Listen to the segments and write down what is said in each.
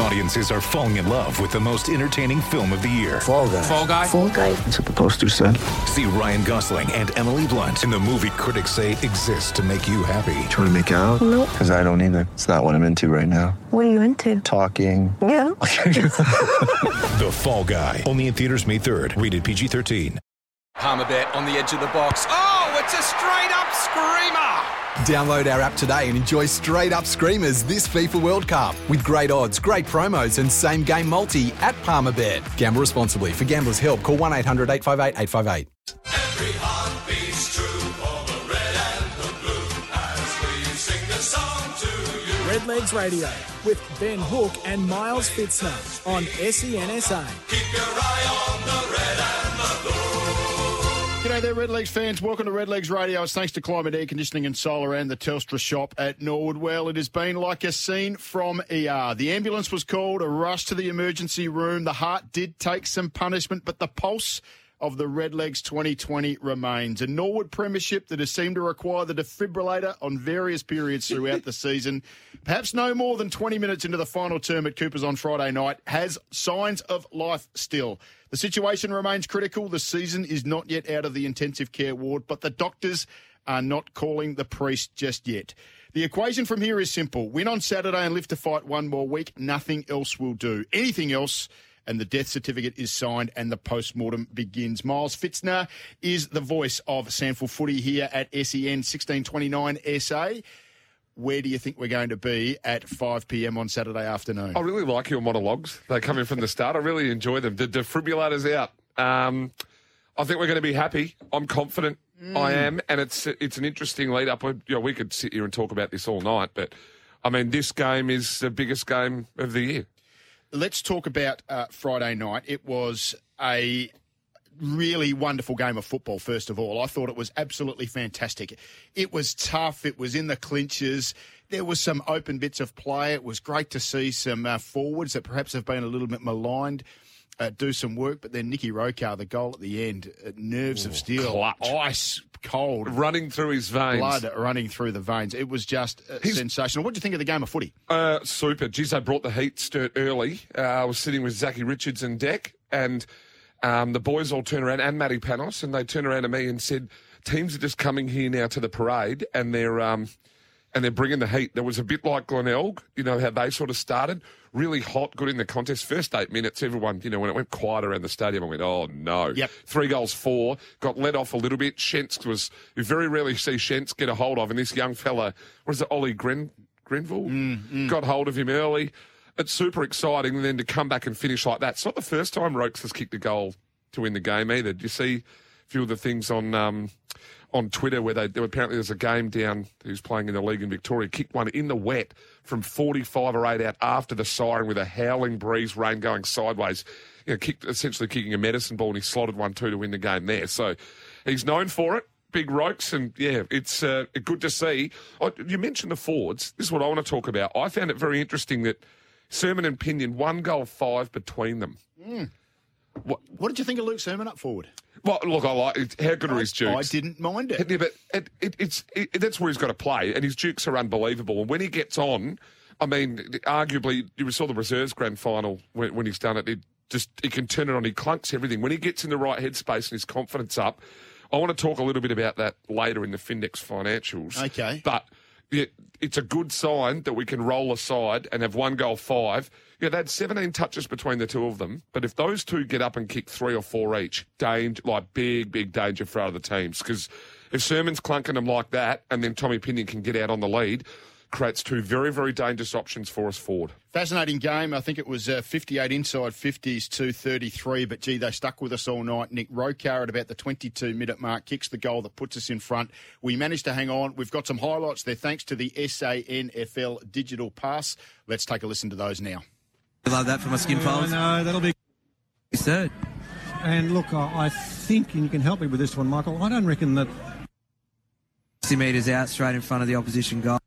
Audiences are falling in love with the most entertaining film of the year. Fall guy. Fall guy. Fall guy. That's what the poster said. See Ryan Gosling and Emily Blunt in the movie critics say exists to make you happy. Trying to make it out? Nope. Because I don't either. It's not what I'm into right now. What are you into? Talking. Yeah. The Fall Guy. Only in theaters May 3rd. Rated PG-13. Palmerbet on the edge of the box. Oh, it's a straight up screamer! Download our app today and enjoy straight up screamers this FIFA World Cup with great odds, great promos, and same game multi at Palmerbet. Gamble responsibly. For gamblers' help, call 1 800 858 858. Every heart beats true for the red and the blue as we sing the song to you. Red Legs Radio with Ben Hook and Miles Fitzner on E SENSA. Keep your eye on the red and the blue. G'day there, Red Legs fans. Welcome to Red Legs Radio. It's thanks to Climate Air Conditioning and Solar and the Telstra shop at Norwood. Well, it has been like a scene from ER. The ambulance was called, a rush to the emergency room. The heart did take some punishment, but the pulse of the Redlegs 2020 remains. A Norwood premiership that has seemed to require the defibrillator on various periods throughout the season. Perhaps no more than 20 minutes into the final term at Cooper's on Friday night has signs of life still. The situation remains critical. The season is not yet out of the intensive care ward, but the doctors are not calling the priest just yet. The equation from here is simple win on Saturday and live to fight one more week. Nothing else will do. Anything else and the death certificate is signed and the post-mortem begins. Miles Fitzner is the voice of SANFL Footy here at SEN 1629 SA. Where do you think we're going to be at 5 p.m. on Saturday afternoon? I really like your monologues. They come in from the start. I really enjoy them. The defibrillator's out. Um, I think we're going to be happy. I'm confident. I am, and it's it's an interesting lead up. You know, we could sit here and talk about this all night, but I mean, this game is the biggest game of the year. Let's talk about uh, Friday night. It was a really wonderful game of football, first of all. I thought it was absolutely fantastic. It was tough, it was in the clinches. There was some open bits of play. It was great to see some uh, forwards that perhaps have been a little bit maligned. Uh, do some work, but then Nicky Rokahr, the goal at the end, uh, nerves of steel, clutch. ice cold, Running through his veins. blood running through the veins. It was just uh, sensational. What do you think of the game of footy? Uh, super. Geez, they brought the heat sturt early. Uh, I was sitting with Zachy Richards and Deck, and um, the boys all turned around, and Matty Panos, and they turned around to me and said, "Teams are just coming here now to the parade, and they're um, and they're bringing the heat." There was a bit like Glenelg, you know how they sort of started, really hot, good in the contest. First eight minutes, everyone, you know, when it went quiet around the stadium, I went, "Oh no!" Yep. Three goals, four. Got let off a little bit. Shentz was you very rarely see Shentz get a hold of, and this young fella, what is it, Ollie Gren Grenville, got hold of him early. It's super exciting, and then to come back and finish like that. It's not the first time Rokes has kicked a goal to win the game either. Did you see a few of the things on um, on Twitter where they apparently there's a game down who's playing in the league in Victoria, kicked one in the wet from 45 or 8 out after the siren with a howling breeze, rain going sideways. You know, kicked essentially kicking a medicine ball, and he slotted one two to win the game there. So he's known for it. Big rokes and yeah, it's uh, good to see. Oh, you mentioned the forwards. This is what I want to talk about. I found it very interesting that Sermon and Pinion, one goal five between them. What, What did you think of Luke Sermon up forward? well, look, I like it. How good are his jukes. I didn't mind it. Yeah, but it, it, it's it, that's where he's got to play, and his jukes are unbelievable. And when he gets on, I mean, arguably, you saw the reserves grand final when, when he's done it. It just he can turn it on. He clunks everything when he gets in the right headspace and his confidence up. I want to talk a little bit about that later in the Findex financials. Okay. but yeah, it's a good sign that we can roll aside and have one goal five. Yeah, they had 17 touches between the two of them, but if those two get up and kick three or four each, danger, like big, big danger for other teams. Because if Sermon's clunking them like that, and then Tommy Pinion can get out on the lead, creates two very, very dangerous options for us forward. Fascinating game. I think it was uh, 58 inside 50s to 33, but gee, they stuck with us all night. Nick Rokahr at about the 22 minute mark kicks the goal that puts us in front. We managed to hang on. We've got some highlights there thanks to the SANFL digital pass. Let's take a listen to those now. I love that for my skin folds. No, that'll be. Third. And look, I I think, and you can help me with this one, Michael. I don't reckon that 60 metres out, straight in front of the opposition goal.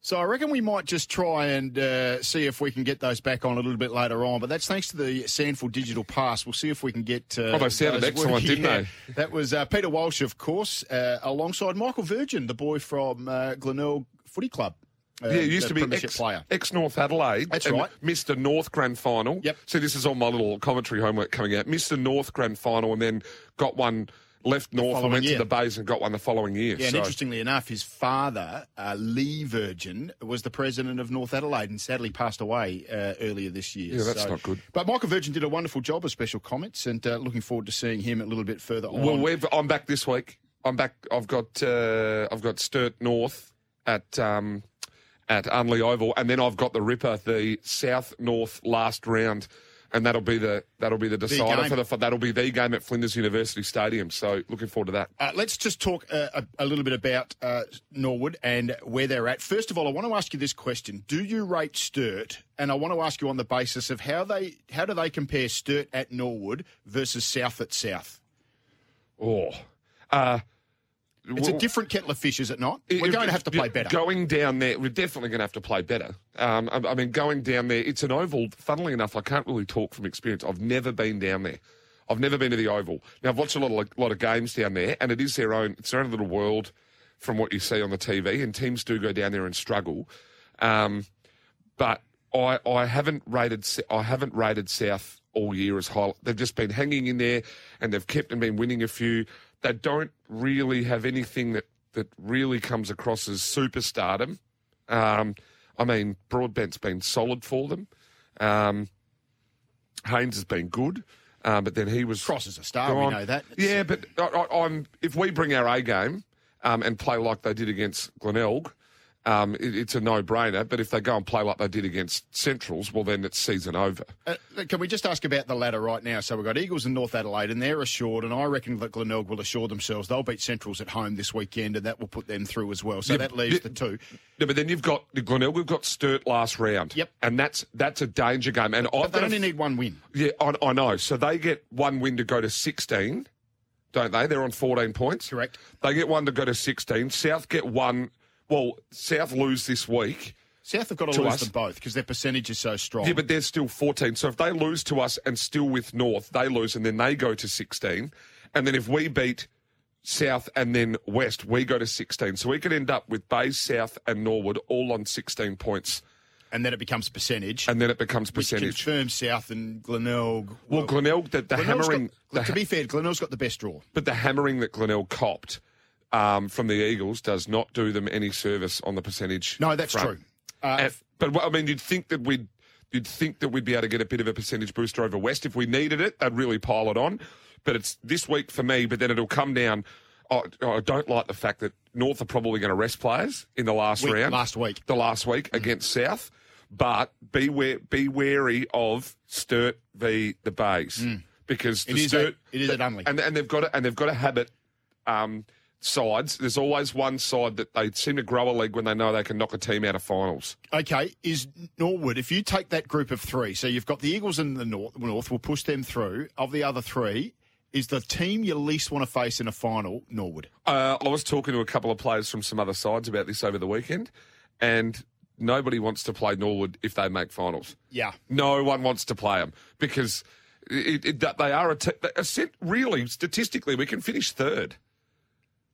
So I reckon we might just try and uh, see if we can get those back on a little bit later on. But that's thanks to the SANFL Digital Pass. We'll see if we can get. Uh, Oh, they sounded those excellent, working. didn't they? That was uh, Peter Walsh, of course, uh, alongside Michael Virgin, the boy from uh, Glenelg Footy Club. Uh, Yeah, he used to be ex, player. ex North Adelaide. That's and right. Mr. North Grand Final. Yep. So this is all my little commentary homework coming out. Mr. North Grand Final, and then got one left north and went year. to the Bays and got one the following year. Yeah, and so. interestingly enough, his father, uh, Lee Virgin, was the president of North Adelaide and sadly passed away uh, earlier this year. Yeah, that's not good. But Michael Virgin did a wonderful job of special comments and uh, looking forward to seeing him a little bit further on. Well, we've, I'm back this week. I'm back. I've got uh, I've got Sturt North at um, at Unley Oval, and then I've got the Ripper, the South North last round, and that'll be the that'll be the decider game. for the that'll be the game at Flinders University Stadium. So looking forward to that. Uh, let's just talk uh, a, a little bit about uh, Norwood and where they're at. First of all, I want to ask you this question: Do you rate Sturt? And I want to ask you on the basis of how they how do they compare Sturt at Norwood versus South at South? Oh, uh, It's well- a different kettle of fish, is it not? We're it- going to have to play better. Going down there, we're definitely going to have to play better. Um, I, I mean, going down there, it's an oval. Funnily enough, I can't really talk from experience. I've never been down there. I've never been to the oval. Now, I've watched a lot of lot of games down there, and it is their own. It's their own little world from what you see on the TV. And teams do go down there and struggle. Um, but I, I haven't rated. I haven't rated South all year as high. They've just been hanging in there, and they've kept and been winning a few. They don't really have anything that that really comes across as superstardom. Um, I mean, Broadbent's been solid for them. Um, Haynes has been good, uh, but then he was Cross is a star, we know that. Yeah, but I, I, I'm if we bring our A game um, and play like they did against Glenelg, um, it, it's a no-brainer. But if they go and play like they did against Centrals, well, then it's season over. Uh, can we just ask about the ladder right now? So we've got Eagles and North Adelaide, and they're assured, and I reckon that Glenelg will assure themselves they'll beat Centrals at home this weekend, and that will put them through as well. So Yeah, that leaves yeah. the two. No, but then you've got Glenelg. We've got Sturt last round. Yep. and that's that's a danger game. And I've they got a only need one win. Yeah, I, I know. So they get one win to go to 16, don't they? They're on 14 points. Correct. They get one to go to 16. South get one. Well, South lose this week. South have got to, To lose us. them both because their percentage is so strong. Yeah, but they're still 14. So if they lose to us and still with North, they lose and then they go to 16. And then if we beat South and then West, we go to 16. So we could end up with Bays, South, and Norwood all on 16 points. and then it becomes percentage, And then it becomes which percentage. confirms South and Glenelg. Well, Glenelg, the, the hammering. got- the to be fair, Glenelg's got the best draw. But the hammering that Glenelg copped um, from the Eagles does not do them any service on the percentage. No, that's front. true. Uh, And- but I mean, you'd think that we'd you'd think that we'd be able to get a bit of a percentage booster over West if we needed it. They'd really pile it on. But it's this week for me. But then it'll come down. I, I don't like the fact that North are probably going to rest players in the last Week- round. last week. the last week against South. But be wa- be wary of Sturt v the Bays because Mm. It the is Sturt at- it is at Unley. and and they've got to, and they've got to habit um, sides. There's always one side that they seem to grow a leg when they know they can knock a team out of finals. Okay, is Norwood, if you take that group of three, so you've got the Eagles in the North, North will push them through. Of the other three, is the team you least want to face in a final Norwood? Uh, I was talking to a couple of players from some other sides about this over the weekend, and nobody wants to play Norwood if they make finals. Yeah. No one wants to play them because it, it, they are a, t- really statistically we can finish third,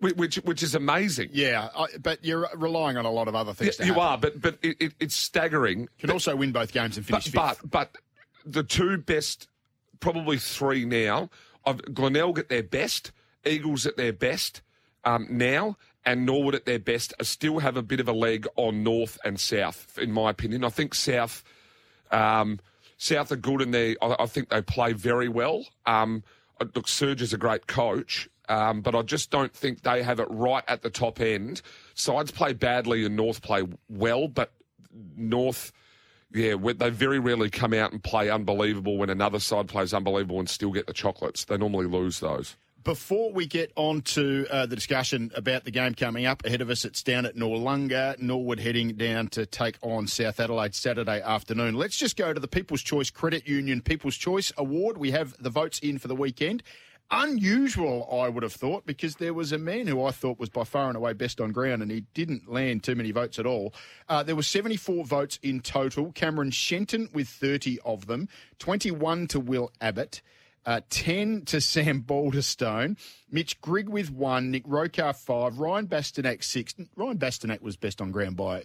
which which is amazing. Yeah, I, but you're relying on a lot of other things. Yeah, you happen. are, but but it, it, it's staggering. You can also win both games and finish But, fifth. but but the two best, probably three now, of Glenelg at their best, Eagles at their best um, now, and Norwood at their best, uh, still have a bit of a leg on North and South, in my opinion. I think South. Um, South are good and they, I, I think they play very well. Um, uh, look, Serge is a great coach, um, but I just don't think they have it right at the top end. Sides play badly and North play well, but North, yeah, they very rarely come out and play unbelievable when another side plays unbelievable and still get the chocolates. They normally lose those. Before we get on to uh, the discussion about the game coming up ahead of us, it's down at Noarlunga. Norwood heading down to take on South Adelaide Saturday afternoon. Let's just go to the People's Choice Credit Union People's Choice Award. We have the votes in for the weekend. Unusual, I would have thought, because there was a man who I thought was by far and away best on ground, and he didn't land too many votes at all. Uh, there were 74 votes in total. Cameron Shenton with 30 of them, 21 to Will Abbott. Uh, 10 to Sam Balderstone, Mitch Grigg with one, Nick Rokahr five, Ryan Bastinac six. Ryan Bastinac was best on ground by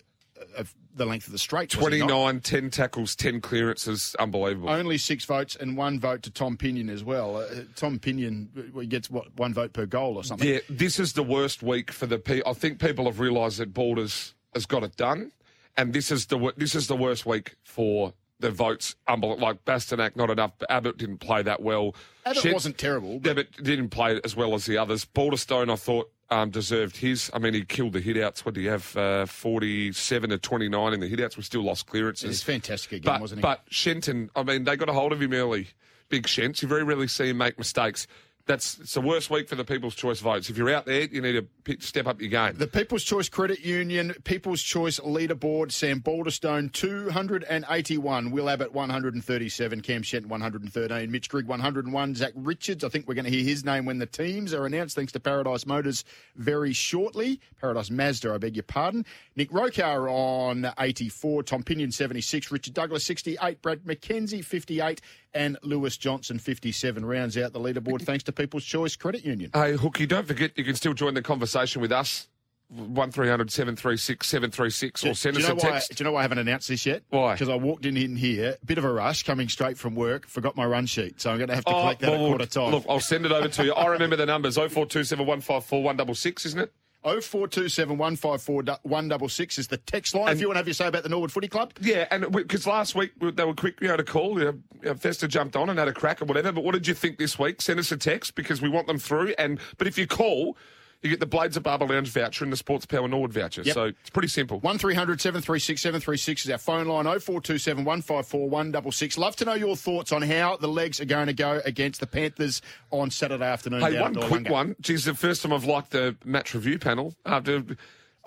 uh, the length of the straight. was 29, 10 tackles, 10 clearances. Unbelievable. Only six votes and one vote to Tom Pinion as well. Uh, Tom Pinion uh, he gets what one vote per goal or something. Yeah, this is the worst week for the people. I think people have realised that Balders has got it done, and this is the this is the worst week for the votes. Unbel- like Bastinac, not enough. Abbott didn't play that well. Abbott Shed- wasn't terrible. But Abbott didn't play as well as the others. Balderstone, I thought. Um, deserved his. I mean, he killed the hitouts. What do you have? Uh, Forty-seven to twenty-nine in the hitouts. We still lost clearances. It's fantastic again, but, wasn't he? But Shenton, I mean, they got a hold of him early. Big Shents. You very rarely see him make mistakes. That's it's the worst week for the People's Choice votes. If you're out there, you need to step up your game. The People's Choice Credit Union People's Choice Leaderboard, Sam Balderstone 281, Will Abbott 137, Cam Shenton 113, Mitch Grigg 101, Zach Richards. I think we're going to hear his name when the teams are announced, thanks to Paradise Motors very shortly. Paradise Mazda, I beg your pardon. Nick Rokahr on 84, Tom Pinion 76, Richard Douglas 68, Brad McKenzie 58, and Lewis Johnson 57 rounds out the leaderboard thanks to People's Choice Credit Union. Hey, Hookie, don't forget you can still join the conversation with us. One 736 736 or send do us a text. do you know why I haven't announced this yet? Why? Because I walked in, in here, bit of a rush, coming straight from work, forgot my run sheet. So I'm going to have to Oh, collect that well, at quarter time. Look, I'll send it over to you. I remember the numbers 0427 154 166, isn't it? 0427 154 166 is the text line if you want to have your say about the Norwood Footy Club. Yeah, and because last week we- they were quick, you know, to call. You know, Festa jumped on and had a crack or whatever. But what did you think this week? Send us a text because we want them through. And but if you call, you get the Blades of Barber Lounge voucher and the Sports Power Norwood voucher. Yep. So it's pretty simple. 1300 736 736 is our phone line 0427 154 166. Love to know your thoughts on how the legs are going to go against the Panthers on Saturday afternoon. Hey, one quick one. Geez, the first time I've liked the match review panel after.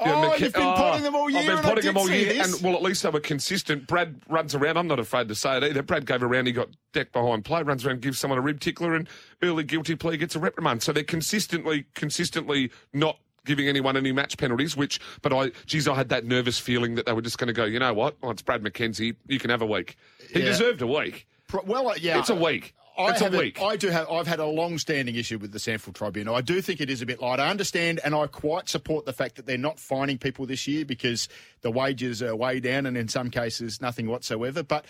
Oh, you've been potting them all year, I've been potting them all year, this. and well, at least they were consistent. Brad runs around. I'm not afraid to say it either. Brad gave a round. He got decked behind play. Runs around, gives someone a rib tickler, and early guilty plea gets a reprimand. So they're consistently, consistently not giving anyone any match penalties. Which, but I, geez, I had that nervous feeling that they were just going to go. You know what? Oh, it's Brad McKenzie. You can have a week. He Yeah. deserved a week. Well, uh, yeah, It's a week. I It's a week. I do have. I've had a long-standing issue with the SANFL Tribunal. I do think it is a bit light. I understand, and I quite support the fact that they're not fining people this year because the wages are way down, and in some cases, nothing whatsoever. But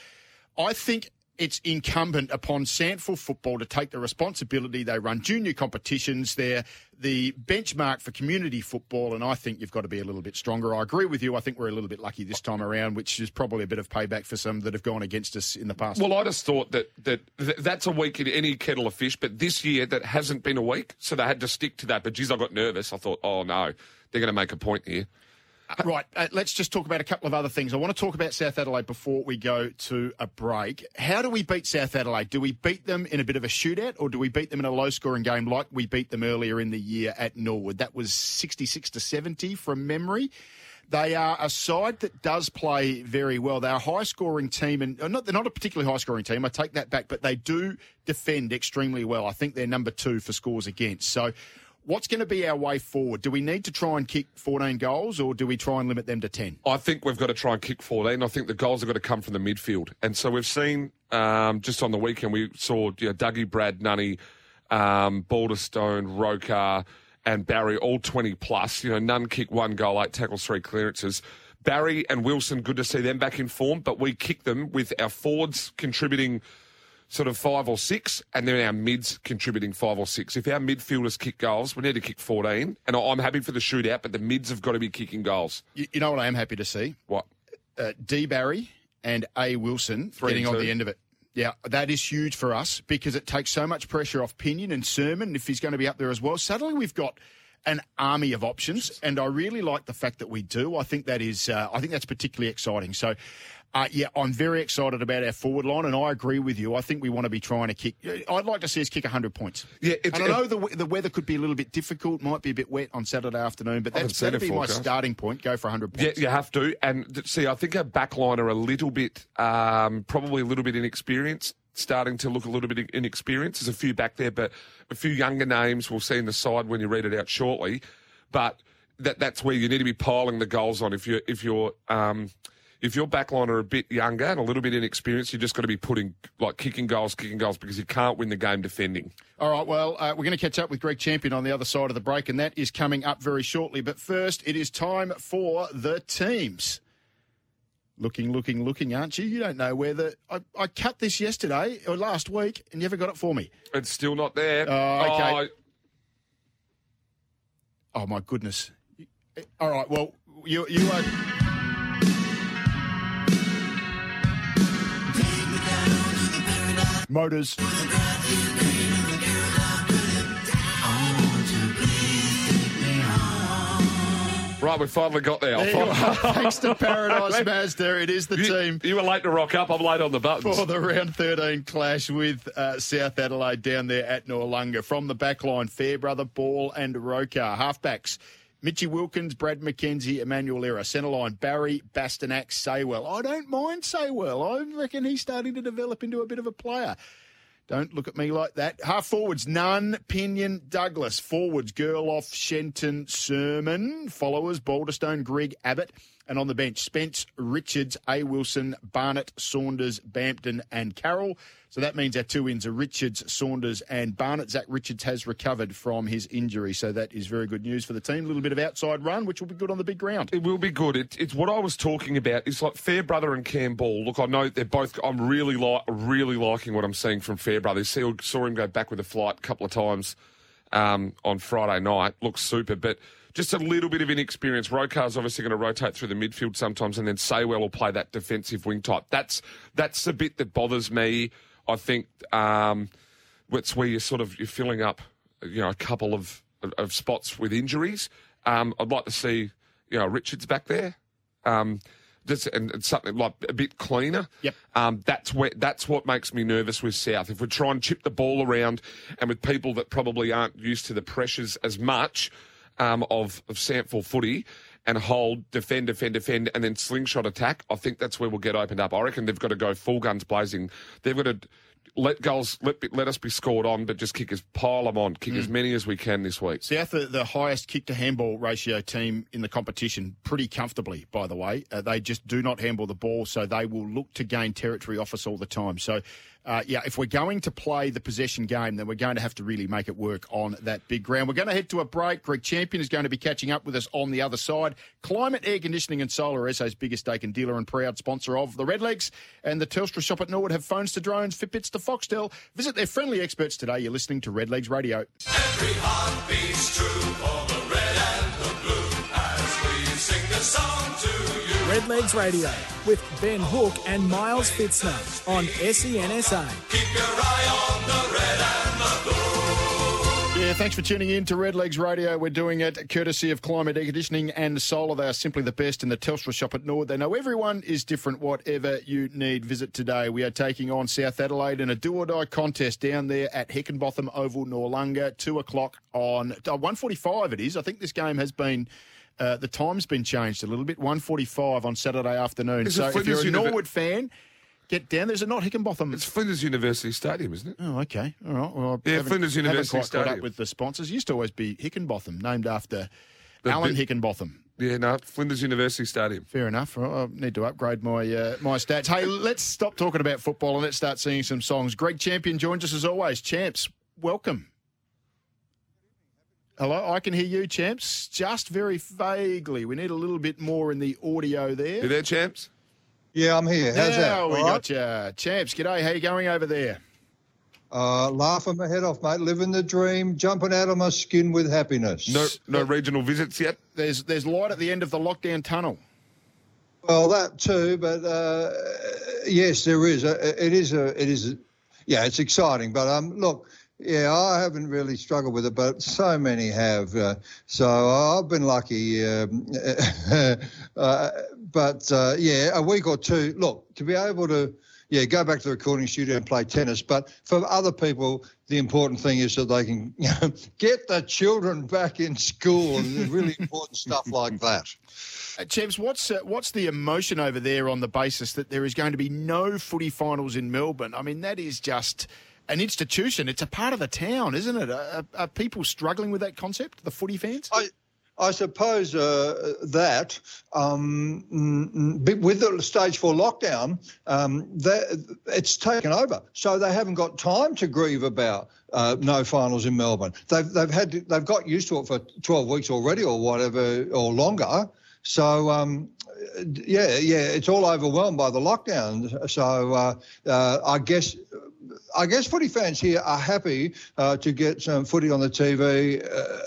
I think it's incumbent upon SANFL football to take the responsibility. They run junior competitions. They're the benchmark for community football, and I think you've got to be a little bit stronger. I agree with you. I think we're a little bit lucky this time around, which is probably a bit of payback for some that have gone against us in the past. Well, I just thought that, that that that's a week in any kettle of fish, but this year that hasn't been a week, so they had to stick to that. But geez, I got nervous. I thought, oh no, they're going to make a point here. Right, uh, let's just talk about a couple of other things. I want to talk about South Adelaide before we go to a break. How do we beat South Adelaide? Do we beat them in a bit of a shootout or do we beat them in a low scoring game like we beat them earlier in the year at Norwood? That was 66 to 70 from memory. They are a side that does play very well. They're a high scoring team, and uh, not, they're not a particularly high scoring team. I take that back, but they do defend extremely well. I think they're number two for scores against. So, what's going to be our way forward? Do we need to try and kick 14 goals, or do we try and limit them to 10? I think we've got to try and kick 14. I think the goals have got to come from the midfield. And so we've seen um, just on the weekend, we saw you know, Dougie, Brad, Nunny, um, Balderstone, Rokahr, and Barry, all 20 plus. You know, none kick one goal, eight tackles, three clearances. Barry and Wilson, good to see them back in form, but we kick them with our forwards contributing sort of five or six, and then our mids contributing five or six. If our midfielders kick goals, we need to kick 14. And I'm happy for the shootout, but the mids have got to be kicking goals. You, you know what I am happy to see? What? Uh, D. Barry and A. Wilson Three getting on the end of it. Yeah, that is huge for us because it takes so much pressure off Pinion and Sermon if he's going to be up there as well. Suddenly we've got an army of options, and I really like the fact that we do. I think that is, uh, I think that's particularly exciting. So. Uh, yeah, I'm very excited about our forward line, and I agree with you. I think we want to be trying to kick. I'd like to see us kick 100 points. Yeah, and I know the, the weather could be a little bit difficult, might be a bit wet on Saturday afternoon, but that's that'd a be my starting point. Go for 100 points. Yeah, you have to. And see, I think our backline are a little bit, um, probably a little bit inexperienced, starting to look a little bit inexperienced. There's a few back there, but a few younger names we'll see in the side when you read it out shortly. But that that's where you need to be piling the goals on. If you're if you're um, if your backline are a bit younger and a little bit inexperienced, you're just got to be putting like kicking goals, kicking goals because you can't win the game defending. All right, well, uh, we're going to catch up with Greg Champion on the other side of the break, and that is coming up very shortly. But first, it is time for the teams. Looking, looking, looking, aren't you? You don't know where the. I, I cut this yesterday or last week and you never got it for me. It's still not there. Oh, okay. Oh, Oh, my goodness. All right, well, you, you are. Motors. right, we finally got there. There. Thanks to Paradise Mazda, it is the You, team. you were late to rock up. I'm late on the buttons. for the round 13 clash with uh, South Adelaide down there at Noarlunga. From the backline, Fairbrother, Ball and Rokahr. Halfbacks, Mitchy Wilkins, Brad McKenzie, Emmanuel Era. Centreline, Barry, Bastinac, Saywell. I don't mind Saywell. I reckon he's starting to develop into a bit of a player. Don't look at me like that. Half forwards, Nunn, Pinion, Douglas. Forwards, Gerloff, Shenton, Sermon. Followers, Balderstone, Grigg, Abbott. And on the bench, Spence, Richards, A. Wilson, Barnett, Saunders, Bampton, and Carroll. So that means our two ins are Richards, Saunders, and Barnett. Zach Richards has recovered from his injury, so that is very good news for the team. A little bit of outside run, which will be good on the big ground. It will be good. It, it's what I was talking about. It's like Fairbrother and Campbell. Look, I know they're both. I'm really like really liking what I'm seeing from Fairbrother. See, saw him go back with a flight a couple of times um, on Friday night. Looks super, but just a little bit of inexperience. Rokahr's obviously going to rotate through the midfield sometimes, and then Saywell will play that defensive wing type. That's that's the bit that bothers me. I think um, it's where you're sort of you're filling up, you know, a couple of of spots with injuries. Um, I'd like to see, you know, Richards back there. Um, just and, and something like a bit cleaner. Yep. Um, that's where that's what makes me nervous with South. If we try and chip the ball around, and with people that probably aren't used to the pressures as much um, of of SANFL footy, and hold, defend, defend, defend, and then slingshot attack, I think that's where we'll get opened up. I reckon they've got to go full guns blazing. They've got to let goals, let, let us be scored on, but just kick as pile them on, kick as many as we can this week. South are the highest kick to handball ratio team in the competition, pretty comfortably, by the way. Uh, they just do not handball the ball, so they will look to gain territory off us all the time. So, uh, yeah, if we're going to play the possession game, then we're going to have to really make it work on that big ground. We're going to head to a break. Greg Champion is going to be catching up with us on the other side. Climate Air Conditioning and Solar, SA's biggest stake and dealer and proud sponsor of the Redlegs and the Telstra shop at Norwood have phones to drones, Fitbits to Foxtel. Visit their friendly experts today. You're listening to Redlegs Radio. Every heart beats true for the red and the blue as we sing the song to you. Redlegs Radio with Ben Hook and Miles Fitzner on SENSA. Keep your eye on. Yeah, thanks for tuning in to Red Legs Radio. We're doing it courtesy of Climate Air Conditioning and Solar. They are simply the best in the Telstra shop at Norwood. They know everyone is different, whatever you need. Visit today. We are taking on South Adelaide in a do or die contest down there at Hickenbotham Oval, Noarlunga, 2 o'clock on uh, 145 it is. I think this game has been. Uh, the time's been changed a little bit. 145 on Saturday afternoon. Is so if you're a Norwood fan, get down. There's a not Hickenbotham. It's Flinders University Stadium, isn't it? Oh, okay. All right. Well, I Yeah, Flinders University quite caught up Stadium. with the sponsors. It used to always be Hickenbotham, named after The Alan bit- Hickenbotham. Yeah, no, Flinders University Stadium. Fair enough. I need to upgrade my uh, my stats. Hey, let's stop talking about football and let's start singing some songs. Greg Champion joins us as always. Champs, welcome. Hello, I can hear you, Champs, just very vaguely. We need a little bit more in the audio there. You there, champs? Yeah, I'm here. How's that? Now we All right? got you. Champs, g'day. How you going over there? Uh, laughing my head off, mate. Living the dream, jumping out of my skin with happiness. No, no regional visits yet. There's there's light at the end of the lockdown tunnel. Well, that too, but uh, yes, there is. A, it is a. It is. A, yeah, it's exciting. But um, look, yeah, I haven't really struggled with it, but so many have. Uh, so I've been lucky. Um, uh, but uh, yeah, a week or two. Look, to be able to, yeah, go back to the recording studio and play tennis. But for other people, the important thing is that they can you know, get the children back in school and really important stuff like that. Uh, Chebs, what's uh, what's the emotion over there on the basis that there is going to be no footy finals in Melbourne? I mean, that is just an institution. It's a part of the town, isn't it? Are, are people struggling with that concept, the footy fans? I, I suppose uh, that um, with the stage four lockdown, um, that it's taken over, so they haven't got time to grieve about uh, no finals in Melbourne. They've they've had to, they've got used to it for twelve weeks already, or whatever, or longer. So um, yeah, yeah, it's all overwhelmed by the lockdown. So uh, uh, I guess I guess footy fans here are happy uh, to get some footy on the TV, uh,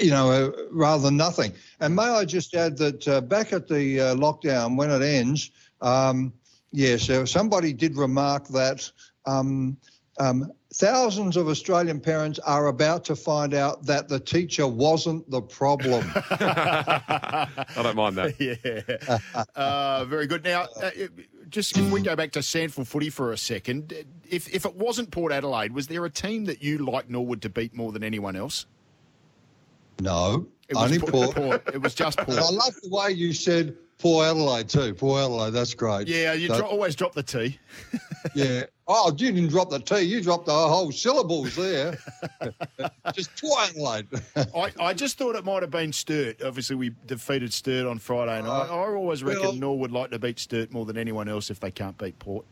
you know, uh, rather than nothing. And may I just add that uh, back at the uh, lockdown, when it ends, um, yes, uh, somebody did remark that. Um, um, thousands of Australian parents are about to find out that the teacher wasn't the problem. I don't mind that. yeah. Uh, very good. Now, uh, just if we go back to SANFL footy for a second, if, if it wasn't Port Adelaide, was there a team that you like Norwood to beat more than anyone else? No, It was only Port- Port. Port. It was just Port. I love the way you said Port Adelaide too. Port Adelaide, that's great. Yeah, you So- dro- always drop the T. yeah. Oh, you didn't drop the T. You dropped the whole syllables there. Just Port Adelaide. I, I just thought it might have been Sturt. Obviously, we defeated Sturt on Friday, and I, I always reckon well- Norwood like to beat Sturt more than anyone else if they can't beat Port.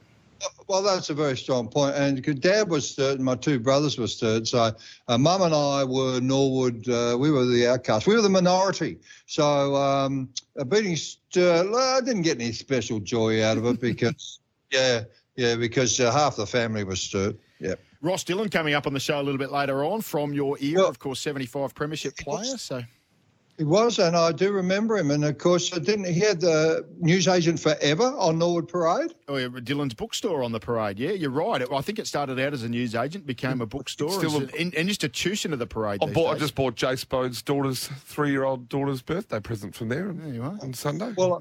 Well, that's a very strong point. And Dad was stirred, and my two brothers were stirred. So, uh, Mum and I were Norwood. Uh, we were the outcasts. We were the minority. So, um, beating Sturt, well, I didn't get any special joy out of it because, yeah, yeah, because uh, half the family was Sturt. Yeah. Ross Dillon coming up on the show a little bit later on from your era, of course, 75 Premiership player. So He was, and I do remember him. And of course, I didn't he had the newsagent forever on Norwood Parade? Oh, yeah, Dillon's bookstore on the parade. Yeah, you're right. I think it started out as a news agent, became a bookstore, Still and an, an institution of the parade. I, these bought, I just bought Jace Bode's daughter's three-year-old daughter's birthday present from there, There you are. on Sunday. Well,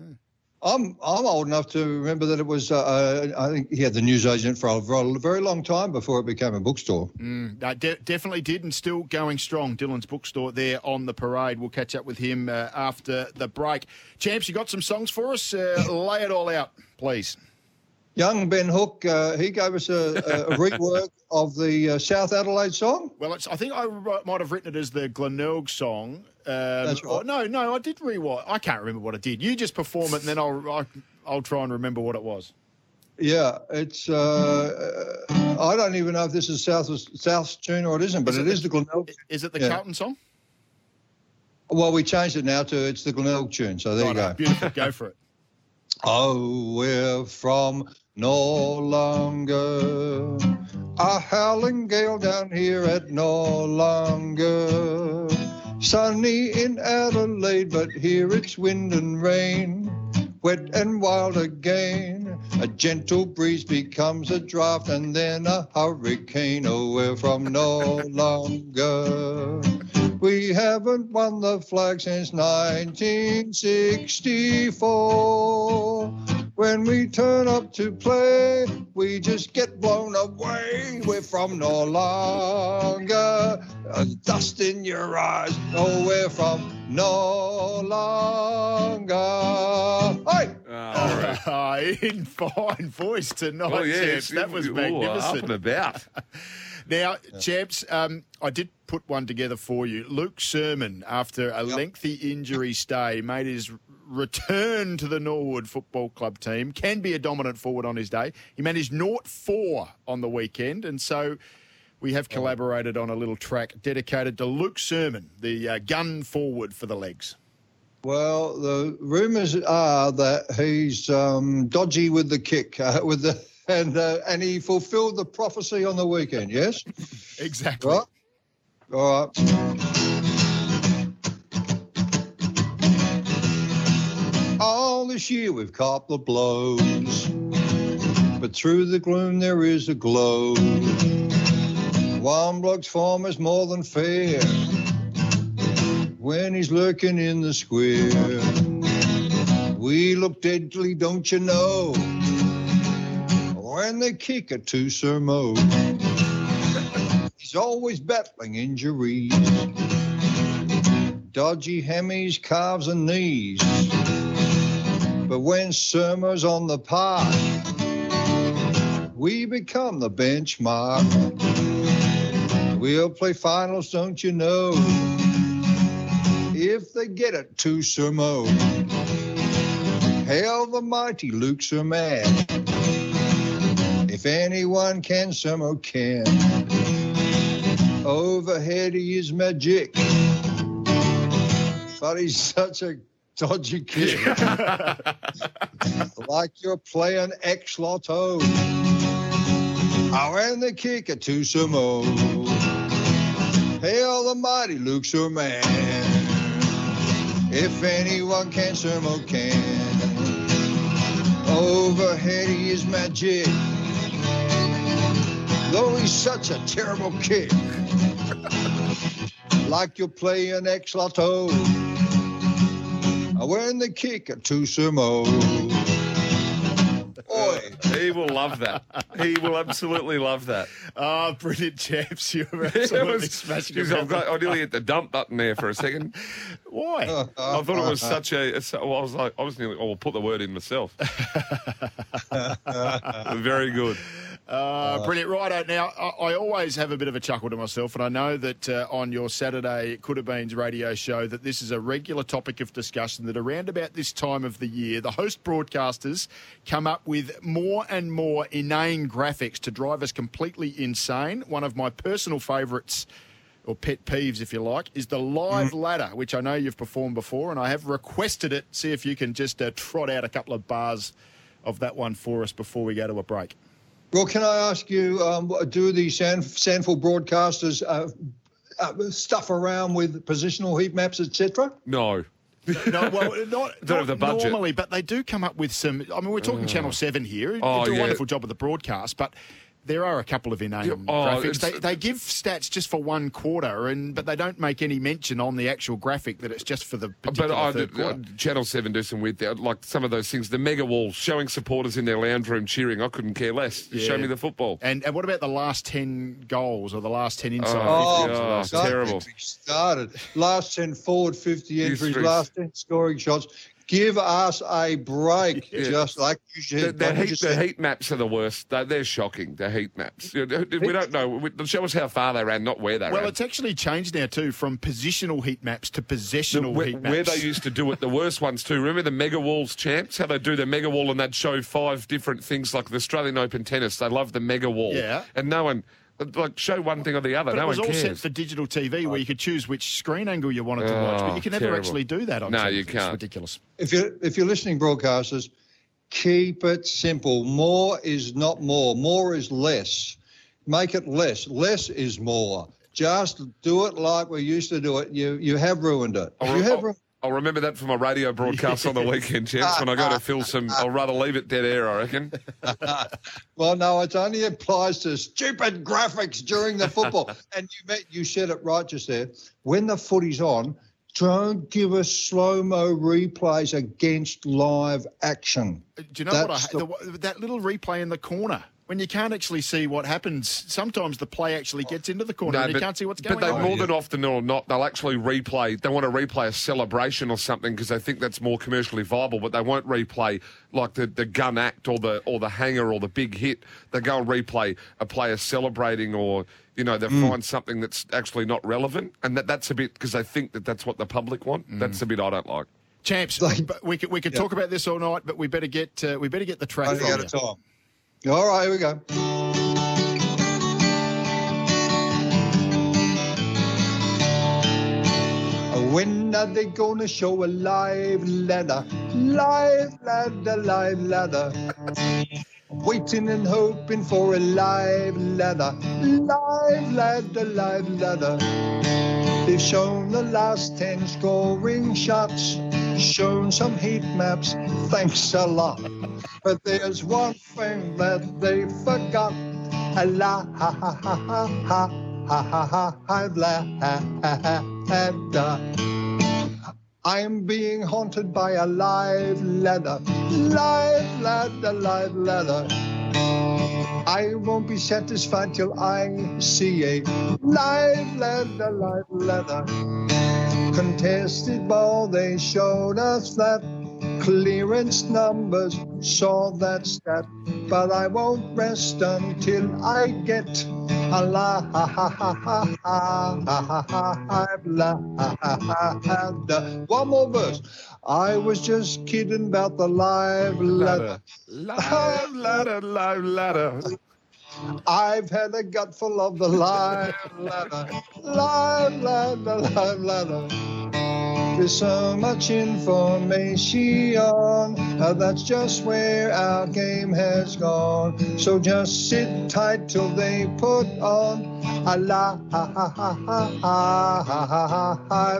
I'm I'm old enough to remember that it was. Uh, I think he had the newsagent for a very long time before it became a bookstore. Mm, de- definitely did, and still going strong. Dillon's bookstore there on the parade. We'll catch up with him uh, after the break. Champs, you got some songs for us? Uh, lay it all out, please. Young Ben Hook, uh, he gave us a, a rework of the uh, South Adelaide song. Well, it's, I think I might have written it as the Glenelg song. Um, That's right. oh, no, no, I did rewrite. I can't remember what I did. You just perform it, and then I'll I'll, I'll try and remember what it was. Yeah, it's. Uh, uh, I don't even know if this is South South's tune or it isn't, but Is it it is the- the Glenelg. Is it the Yeah. Carlton song? Well, we changed it now to it's the Glenelg tune. So there you Righto, go. Beautiful. Go for it. Oh, we're from Noarlunga a howling gale down here at Noarlunga. Sunny in Adelaide, but here it's wind and rain, wet and wild again. A gentle breeze becomes a draft and then a hurricane. Oh, we're from no longer. We haven't won the flag since 1964. When we turn up to play, we just get blown away. We're from Noarlunga. Uh, dust in your eyes. Oh, we're from Noarlunga. Hey! Ah, in fine voice tonight, Oh, yeah, Champs. That was ooh, magnificent. Up and about. Now, Champs, um, I did put one together for you. Luke Sermon, after a lengthy injury stay, made his return to the Norwood Football Club team. Can be a dominant forward on his day. He managed naught four on the weekend, and so we have collaborated on a little track dedicated to Luke Sermon, the uh, gun forward for the legs. Well, the rumours are that he's um, dodgy with the kick, uh, with the and uh, and he fulfilled the prophecy on the weekend. Yes, Exactly. right. All right. All this year we've copped the blows, but through the gloom there is a glow. One bloke's form is more than fair when he's lurking in the square. We look deadly, don't you know? When they kick it to Sir Mo, he's always battling injuries, dodgy hammies, calves, and knees. But when Sir Mo's on the park, we become the benchmark. We'll play finals, don't you know? If they get it to Sir Mo. Hail the mighty Luke Sir Man. If anyone can, Mo can. Overhead he is magic. But he's such a dodgy kid. like you're playing X Lotto. Oh, and the kicker to Samo. Hail the mighty Luke Man. If anyone can, Sermo can. Overhead he is magic. Though he's such a terrible kick. like you're playing X Lotto. When the kick at two to Sermo. He will love that. He will absolutely love that. Oh, brilliant, chaps. You're It absolutely was- smashing Jeez, it. I've got- I nearly hit the dump button there for a second. Why? I thought it was such a. it's- well, I was like, I was nearly. Oh, I'll put the word in myself. Very good. Uh, brilliant. Righto. Now, I, I always have a bit of a chuckle to myself, and I know that uh, on your Saturday It Could Have Beens radio show that this is a regular topic of discussion that around about this time of the year, the host broadcasters come up with more and more inane graphics to drive us completely insane. One of my personal favourites or pet peeves, if you like, is the live ladder, which I know you've performed before, and I have requested it. See if you can just uh, trot out a couple of bars of that one for us before we go to a break. Well, can I ask you, um, do the San, SANFL broadcasters uh, uh, stuff around with positional heat maps, etc.? No. no, well, not, Don't not the budget. normally, but they do come up with some. I mean, we're talking Oh. Channel Seven here. Oh, they do a yeah. wonderful job of the broadcast, but there are a couple of inane oh, graphics. They, they give stats just for one quarter, and but they don't make any mention on the actual graphic that it's just for the uh, particular But I, third quarter. uh, Channel 7 do some weird, th- like some of those things. The mega wall showing supporters in their lounge room cheering. I couldn't care less. Just Show me the football. And, and what about the last ten goals or the last ten inside? Oh, 50s? God, Don't terrible. Started last ten forward, fifty entries, Entries. last ten scoring shots. Give us a break, Yeah. just like you The, said. the, like you heat, the heat maps are the worst. They're, they're shocking. The heat maps. We don't know. We- Show us how far they ran, not where they Well, ran. it's actually changed now too from positional heat maps to The- possessional where, heat maps. where they used to do it, the worst ones too. Remember the mega walls champs? How they do the mega wall and they'd show five different things like the Australian Open tennis. They love the mega wall. Yeah. And no one, like, show one thing or the other. But no it was one all cares. set for digital TV where you could choose which screen angle you wanted to watch, but Oh, you can never terrible. actually do that on No, television. you It's can't. ridiculous. if you're if you're listening, broadcasters, keep it simple. More is not more. More is less. Make it less. Less is more. Just do it like we used to do it. You you have ruined it. I'll, You have oh, I'll- ru- I'll remember that for my radio broadcast on the weekend, champs. When I go to fill some, I'll rather leave it dead air, I reckon. well, no, it only applies to stupid graphics during the football. and you met, you said it right just there. When the footy's on, don't give us slow mo replays against live action. Do you know what? I, That's the, that little replay in the corner. When you can't actually see what happens, sometimes the play actually gets into the corner and you can't see what's going on. but they on. more than often or not, they'll actually replay. They want to replay a celebration or something because they think that's more commercially viable. But they won't replay like the, the gun act or the or the hanger or the big hit. They go and replay a player celebrating or you know they Mm. find something that's actually not relevant, and that that's a bit because they think that that's what the public want. Mm. That's a bit I don't like. Champs, but we could we could Yeah. talk about this all night, but we better get uh, we better get the track Only from out you. of time. All right, here we go. When are they gonna show a live ladder? Live ladder, live ladder. Waiting and hoping for a live ladder. Live ladder, live ladder. They've shown the last 10 scoring shots, shown some heat maps, thanks a lot. But there's one thing that they forgot. A la ha ha ha ha ha. ha ha I've laughed. I'm being haunted by a live ladder, live ladder, live ladder. I won't be satisfied till I see a live ladder, live ladder. Contested ball, they showed us that clearance numbers saw that stat, but I won't rest until I get a la ha ha ha ha ha ha ha ha I've la ha ha ha ha One more verse. I was just kidding about the live ladder. Live ladder, live ladder. I've had a gutful of the live ladder, live ladder, live ladder. There's so much information, that's just where our game has gone. So just sit tight till they put on a live,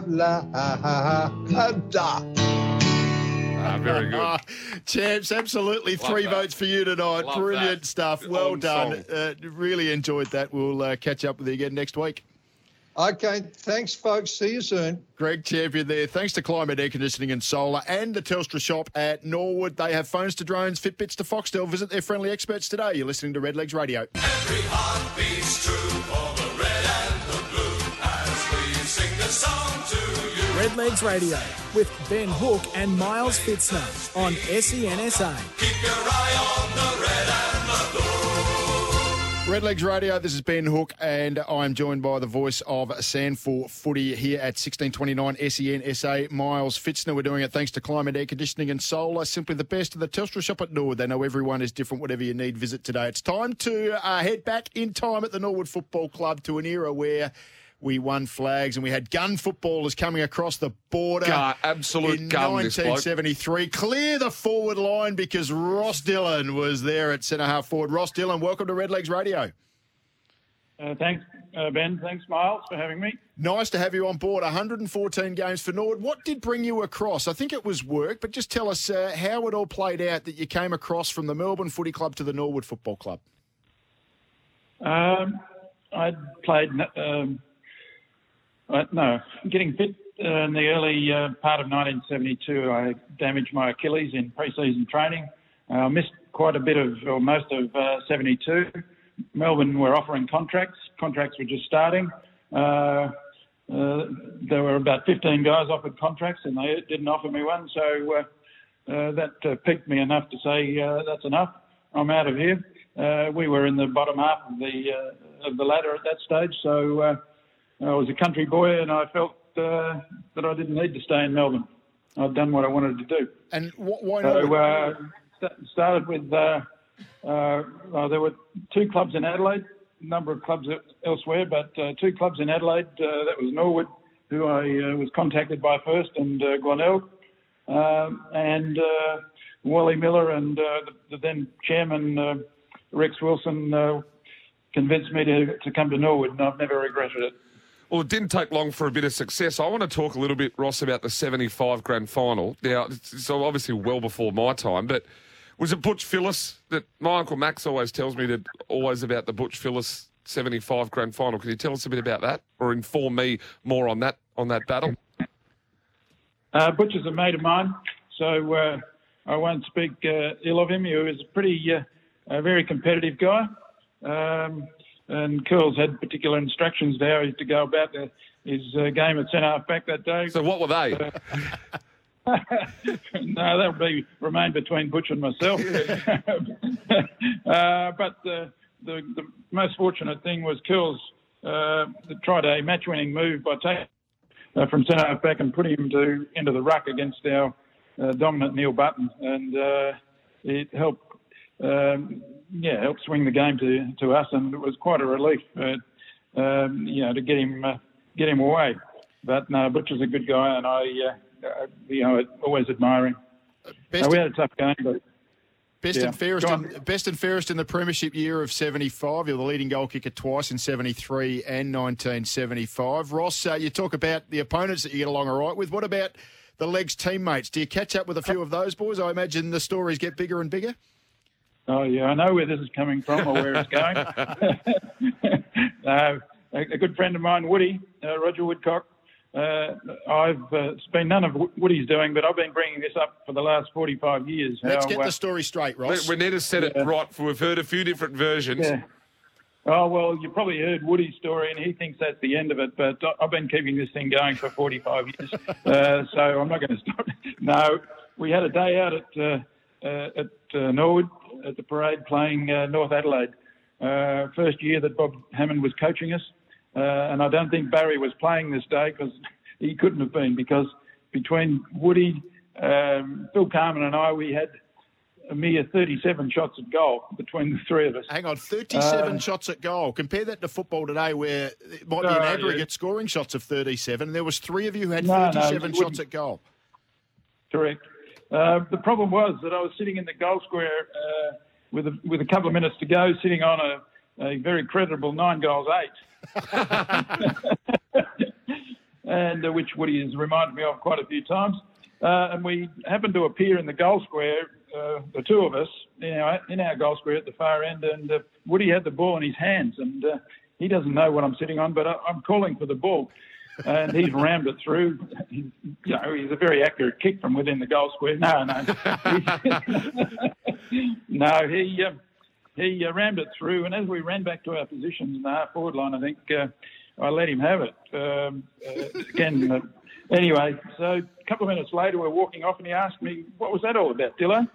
live, Ah, very good. Champs, absolutely Love three that. votes for you tonight. Love Brilliant that. stuff. Well On done. Uh, really enjoyed that. We'll uh, catch up with you again next week. Okay, thanks, folks. See you soon. Greg Champion there. Thanks to Climate Air Conditioning and Solar and the Telstra shop at Norwood. They have phones to drones, Fitbits to Foxtel. Visit their friendly experts today. You're listening to Redlegs Radio. Every heart beats true for the red and the blue as we sing the song to you. Redlegs Radio with Ben Hook and Miles Fitzner on E SENSA. Keep your eye on the red and the blue. Redlegs Radio, this is Ben Hook, and I'm joined by the voice of SANFL Footy here at 1629 SEN SA, Miles Fitzner. We're doing it thanks to Climate Air Conditioning and Solar. Simply the best of the Telstra shop at Norwood. They know everyone is different. Whatever you need, visit today. It's time to uh, head back in time at the Norwood Football Club to an era where we won flags and we had gun footballers coming across the border. Gun, absolute in gun, this bloke. 1973. Clear the forward line because Ross Dillon was there at centre half forward. Ross Dillon, welcome to Redlegs Radio. Uh, thanks, uh, Ben. Thanks, Miles, for having me. Nice to have you on board. 114 games for Nord. What did bring you across? I think it was work, but just tell us uh, how it all played out that you came across from the Melbourne Footy Club to the Norwood Football Club. Um, I played, um, uh, no, getting fit uh, in the early uh, part of 1972. I damaged my Achilles in pre-season training. Uh, I missed quite a bit of, or most of uh, 72. Melbourne were offering contracts. Contracts were just starting. Uh, there were about 15 guys offered contracts, and they didn't offer me one. So that piqued me enough to say that's enough. I'm out of here. We were in the bottom half of the of the ladder at that stage, so I was a country boy, and I felt uh, that I didn't need to stay in Melbourne. I'd done what I wanted to do. And wh- why not? So uh, st- started with uh, uh, well, there were two clubs in Adelaide, a number of clubs elsewhere, but uh, two clubs in Adelaide. Uh, that was Norwood, who I uh, was contacted by first, and uh, Glenelg, um, and uh, Wally Miller, and uh, the, the then chairman Rex Wilson uh, convinced me to, to come to Norwood, and I've never regretted it. Well, it didn't take long for a bit of success. I want to talk a little bit, Ross, about the 75 grand final. Now, so obviously well before my time, but was it Butch Phyllis that my Uncle Max always tells me that always about the Butch Phyllis 75 grand final? Can you tell us a bit about that or inform me more on that on that battle? Uh, Butch is a mate of mine, so uh, I won't speak uh, ill of him. He was a pretty, uh, a very competitive guy. Um, and Curls had particular instructions to how he to go about the, his uh, game at centre half back that day. So what were they? no, that would be remain between Butch and myself. uh, but uh, the the most fortunate thing was Curls uh, tried a match-winning move by taking uh, from centre half back and putting him to into the ruck against our uh, dominant Neil Button, and uh, it helped. Um, yeah, helped swing the game to, to us, and it was quite a relief, uh, um, you know, to get him uh, get him away. But no, Butch is a good guy, and I, uh, uh, you know, always admire him. Best we had a tough game, but Best Yeah. and fairest, in, best and fairest in the premiership year of '75. You're the leading goal kicker twice in '73 and 1975. Ross, uh, you talk about the opponents that you get along all right with. What about the legs teammates? Do you catch up with a few of those boys? I imagine the stories get bigger and bigger. Oh yeah, I know where this is coming from or where it's going. no, a, a good friend of mine, Woody, uh, Roger Woodcock. Uh, I've uh, it's been none of Woody's doing, but I've been bringing this up for the last 45 years. Let's how, get uh, the story straight, Ross. We, we need to set it right. For, we've heard a few different versions. Yeah. Oh well, you probably heard Woody's story, and he thinks that's the end of it. But I- I've been keeping this thing going for 45 years, uh, so I'm not going to stop. No, we had a day out at uh, uh, at uh, Norwood at the parade playing uh, North Adelaide. Uh, first year that Bob Hammond was coaching us, uh, and I don't think Barry was playing this day because he couldn't have been because between Woody, um, Phil Carmen, and I, we had a mere 37 shots at goal between the three of us. Hang on, 37 Uh, shots at goal. Compare that to football today, where it might be No, an yeah. aggregate scoring shots of 37. There was three of you who had No, no, 37 you shots at goal. Correct. Uh, the problem was that I was sitting in the goal square uh, with a, with a couple of minutes to go, sitting on a, a very creditable nine goals eight, and uh, which Woody has reminded me of quite a few times. Uh, and we happened to appear in the goal square, uh, the two of us, in our, in our goal square at the far end, and uh, Woody had the ball in his hands, and uh, he doesn't know what I'm sitting on, but I, I'm calling for the ball. And he's rammed it through. He, you know, he's a very accurate kick from within the goal square. No, no, no. He um, he uh, rammed it through, and as we ran back to our positions in the half forward line, I think uh, I let him have it. Um, uh, again, uh, anyway, so a couple of minutes later, we're walking off, and he asked me, "What was that all about, Dillo?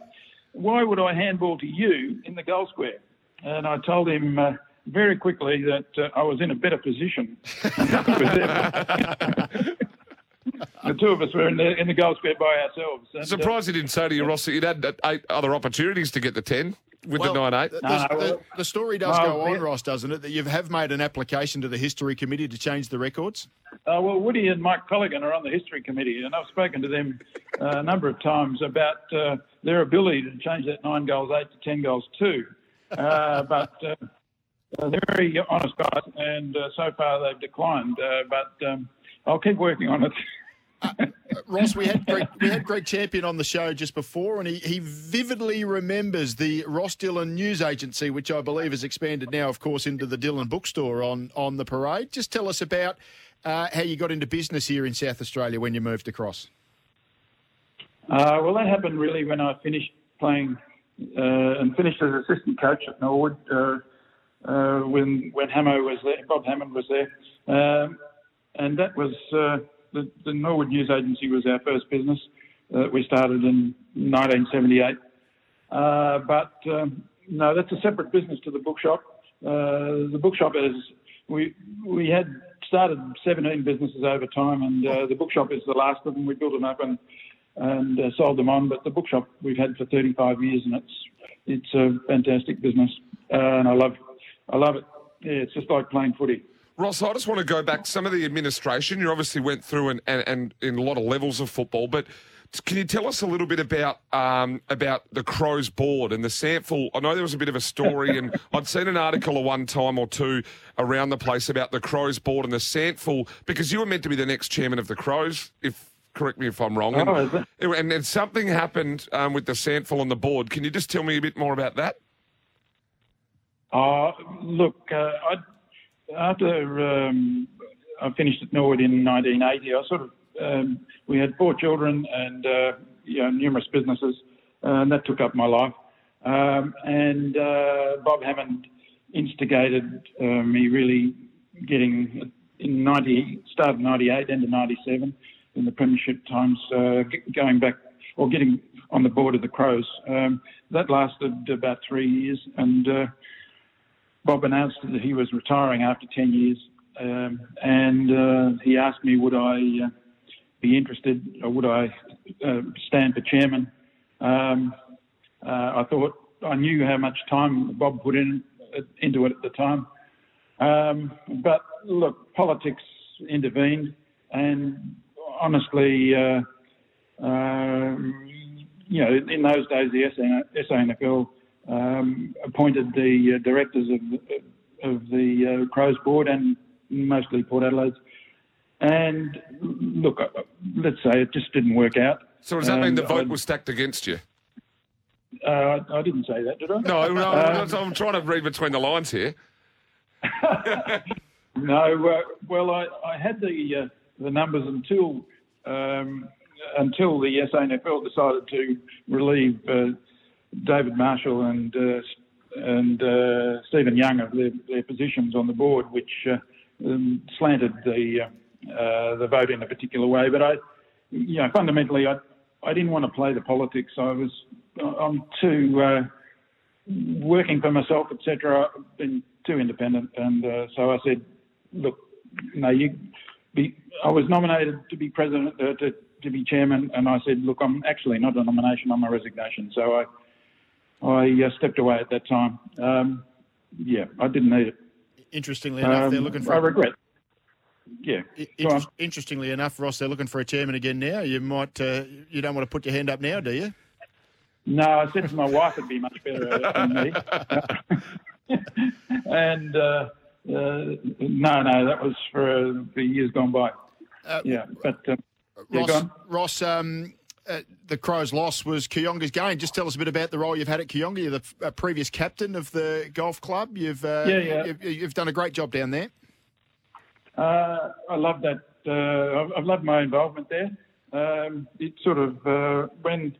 Why would I handball to you in the goal square?" And I told him. Uh, very quickly that uh, I was in a better position. the two of us were in the in the goal square by ourselves. And, uh, Surprised you didn't say to you, Ross, that you'd had uh, eight other opportunities to get the 10 with Well, the 9 8. The, the- the- the story does No, go on, yeah. Ross, doesn't it? That you have made an application to the history committee to change the records. Uh, well, Woody and Mike Colligan are on the history committee, and I've spoken to them uh, a number of times about uh, their ability to change that nine goals eight to ten goals two. Uh, but uh, uh, they're very honest guys, and uh, so far they've declined. Uh, but um, I'll keep working on it. Ross, we had Greg, we had Greg Champion on the show just before, and he, he vividly remembers the Ross Dillon News Agency, which I believe has expanded now, of course, into the Dillon Bookstore on on the parade. Just tell us about uh, how you got into business here in South Australia when you moved across. Uh, well, that happened really when I finished playing uh, and finished as assistant coach at Norwood. Uh, uh, when when Hamo was there, Bob Hammond was there, um, and that was uh, the, the Norwood News Agency was our first business that we started in 1978. Uh, but um, no, that's a separate business to the bookshop. Uh, the bookshop is we we had started 17 businesses over time, and uh, the bookshop is the last of them. We built them up and and uh, sold them on. But the bookshop we've had for 35 years, and it's it's a fantastic business, uh, and I love I love it. Yeah, it's just like playing footy. Ross, I just want to go back some of the administration. You obviously went through and, and, and in a lot of levels of football, but can you tell us a little bit about um, about the Crows board and the Sample? I know there was a bit of a story, and I'd seen an article one time or two around the place about the Crows board and the Sample because you were meant to be the next chairman of the Crows. If correct me if I'm wrong. Oh, and, is it? and, and something happened um, with the Sample on the board. Can you just tell me a bit more about that? Uh, look, uh, I, after um, I finished at Norwood in 1980, I sort of um, we had four children and uh, you know, numerous businesses, uh, and that took up my life. Um, and uh, Bob Hammond instigated uh, me really getting in 90, start of 98, end of 97, in the premiership times, going back or getting on the board of the Crows. Um, that lasted about three years, and uh, Bob announced that he was retiring after 10 years, um, and uh, he asked me would I uh, be interested or would I uh, stand for chairman. Um, uh, I thought I knew how much time Bob put in into it at the time, um, but look, politics intervened, and honestly, uh, um, you know, in those days, the SANFL um, appointed the uh, directors of, of the uh, Crows board and mostly Port Adelaide's. And look, uh, let's say it just didn't work out. So does that mean the vote I- was stacked against you? Uh, I, didn't say that, did I? No, no, Uh, I'm trying to read between the lines here. No, uh, well, I, I had the uh, the numbers until um, until the SANFL decided to relieve uh, David Marshall and uh, and uh, Stephen Young of their, their positions on the board, which uh, um, slanted the uh, uh, the vote in a particular way. But I, you know, fundamentally, I I didn't want to play the politics. I was I'm too uh, working for myself, etc. I've been too independent, and so I said, look, no, you be. I was nominated to be president, to to be chairman, and I said, look, I'm actually not a nomination, I'm a resignation. So I I uh, stepped away at that time. Um, yeah, I didn't need it. Interestingly enough, they're Um, looking for. I regret. Yeah. I- Go on. inter- interestingly enough, Ross, they're looking for a chairman again now. You might, uh, you don't want to put your hand up now, do you? No, I said to my wife it'd be much better than me. and uh, uh, no, no, that was for the years gone by. yeah, but um, yeah, Ross. Ross um, uh, the Crows' loss was Kooyonga's gain. Just tell us a bit about the role you've had at Kooyonga. You're the f- uh, previous captain of the golf club. You've uh, Yeah, yeah. You've, you've done a great job down there. Uh, I love that. Uh, I've, I've loved my involvement there. Um, it sort of uh, when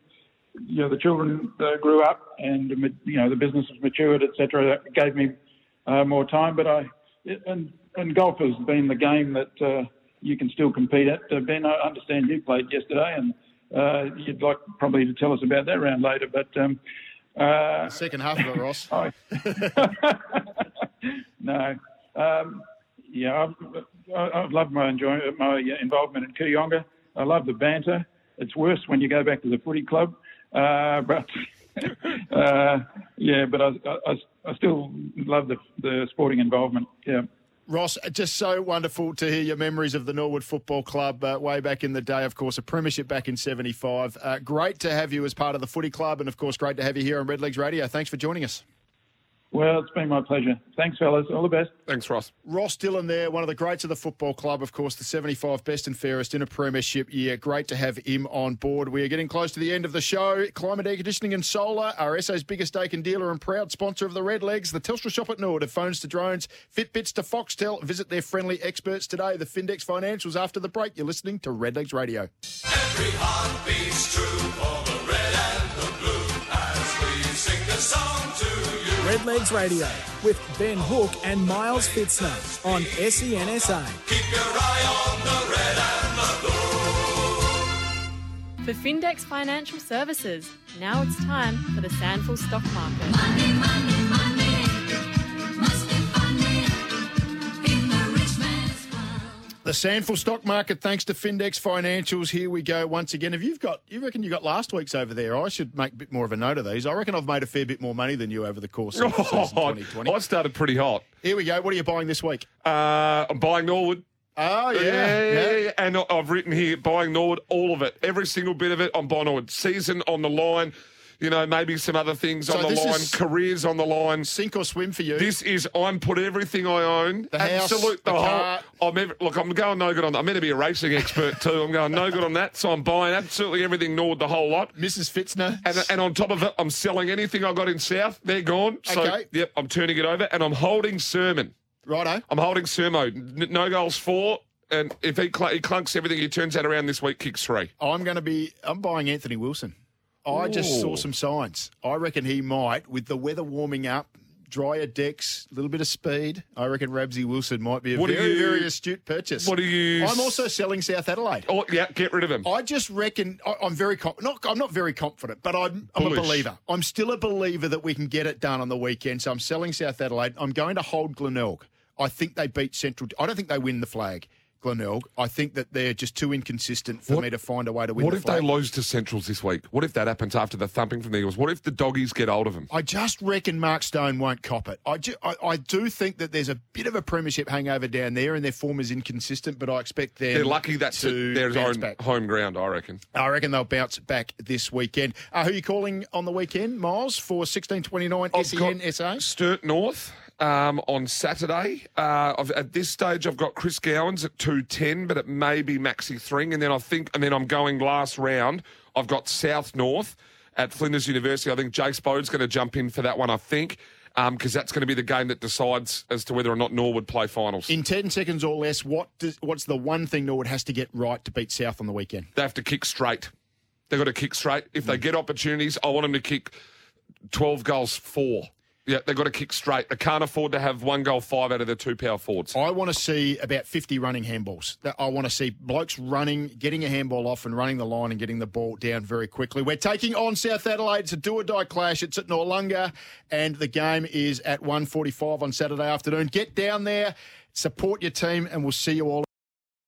you know the children uh, grew up and you know the business was matured, etc. That gave me uh, more time. But I and and golf has been the game that uh, you can still compete at. Uh, ben, I understand you played yesterday, and uh, you'd like probably to tell us about that round later. But um, uh, Second half of it, Ross. I- no. Um, yeah, I've, I- I've loved my enjoy, my involvement in Kooyonga. I love the banter. It's worse when you go back to the footy club. Uh, but uh, yeah, but I, I, I still love the, the sporting involvement. Yeah. Ross, just so wonderful to hear your memories of the Norwood Football Club uh, way back in the day. Of course, a premiership back in '75. Uh, great to have you as part of the footy club, and of course, great to have you here on Red Legs Radio. Thanks for joining us. Well, it's been my pleasure. Thanks, fellas. All the best. Thanks, Ross. Ross Dillon there, one of the greats of the football club, of course, the 75 best and fairest in a premiership year. Great to have him on board. We are getting close to the end of the show. Climate Air Conditioning and Solar, our SA's biggest Daikin dealer and proud sponsor of the Red Legs. The Telstra shop at Nord, of phones to drones, Fitbits to Foxtel. Visit their friendly experts today. The Findex Financials after the break. You're listening to Red Legs Radio. Every heart beats true for the red and the blue as we sing the song to you. Redlegs Radio with Ben Hook and Miles Fitzner on E SENSA. Keep your eye on the red and the blue. For Findex Financial Services, now it's time for the SANFL Stock Market. The SANFL stock market, thanks to Findex Financials. Here we go once again. If you've got, you reckon you got last week's over there? I should make a bit more of a note of these. I reckon I've made a fair bit more money than you over the course of season 2020. I started pretty hot. Here we go. What are you buying this week? Uh, I'm buying Norwood. Oh, yeah. yeah, yeah. yeah. And I've written here buying Norwood, all of it, every single bit of it. I'm buying Norwood. Season on the line. You know, maybe some other things So on the line, careers on the line. Sink or swim for you. This is I'm put everything I own. The house, absolute the whole. car. I'm ever, look. I'm going no good on. I'm meant to be a racing expert too. I'm going no good on that. So I'm buying absolutely everything Nord, the whole lot. Mrs. Fitzner. And, and on top of it, I'm selling anything I got in South. They're gone. So Okay. yep, I'm turning it over, and I'm holding Sermon. Righto. I'm holding Sermo. N- No goals four. And if he, cl- he clunks everything, he turns that around this week, kicks three. I'm going to be. I'm buying Anthony Wilson. I just saw some signs. I reckon he might, with the weather warming up, drier decks, a little bit of speed. I reckon Rabsy Wilson might be a What very, you- very astute purchase. what do you- I'm also selling South Adelaide. Oh yeah, get rid of him. I just reckon I, I'm very com- not. I'm not very confident, but I'm, I'm a believer. I'm still a believer that we can get it done on the weekend. So I'm selling South Adelaide. I'm going to hold Glenelg. I think they beat Central. I don't think they win the flag. Glenelg. I think that they're just too inconsistent for What- me to find a way to win What the if flag. they lose to Centrals this week? What if that happens after the thumping from the Eagles? What if the doggies get hold of them? I just reckon Mark Stone won't cop it. I, ju- I, I do think that there's a bit of a premiership hangover down there, and their form is inconsistent. But I expect them. They're lucky that's to their own back. home ground, I reckon. I reckon they'll bounce back this weekend. Uh, who are you calling on the weekend, Miles, for 1629 I've SEN SA? Sturt North um, on Saturday. Uh, I've, at this stage, I've got Chris Gowans at two ten, but it may be Maxi Thring, and then I think, and then I'm going last round. I've got South North at Flinders University. I think Jace Bode's going to jump in for that one. I think. because that's going to be the game that decides as to whether or not Norwood play finals. In 10 seconds or less, what does, what's the one thing Norwood has to get right to beat South on the weekend? They have to kick straight. They've got to kick straight. If Mm. they get opportunities, I want them to kick 12 goals, four. Yeah, they've got to kick straight. They can't afford to have one goal, five out of their two power forwards. I want to see about 50 running handballs. I want to see blokes running, getting a handball off and running the line and getting the ball down very quickly. We're taking on South Adelaide. It's a do-or-die clash. It's at Noarlunga and the game is at 1.45 on Saturday afternoon. Get down there, support your team and we'll see you all.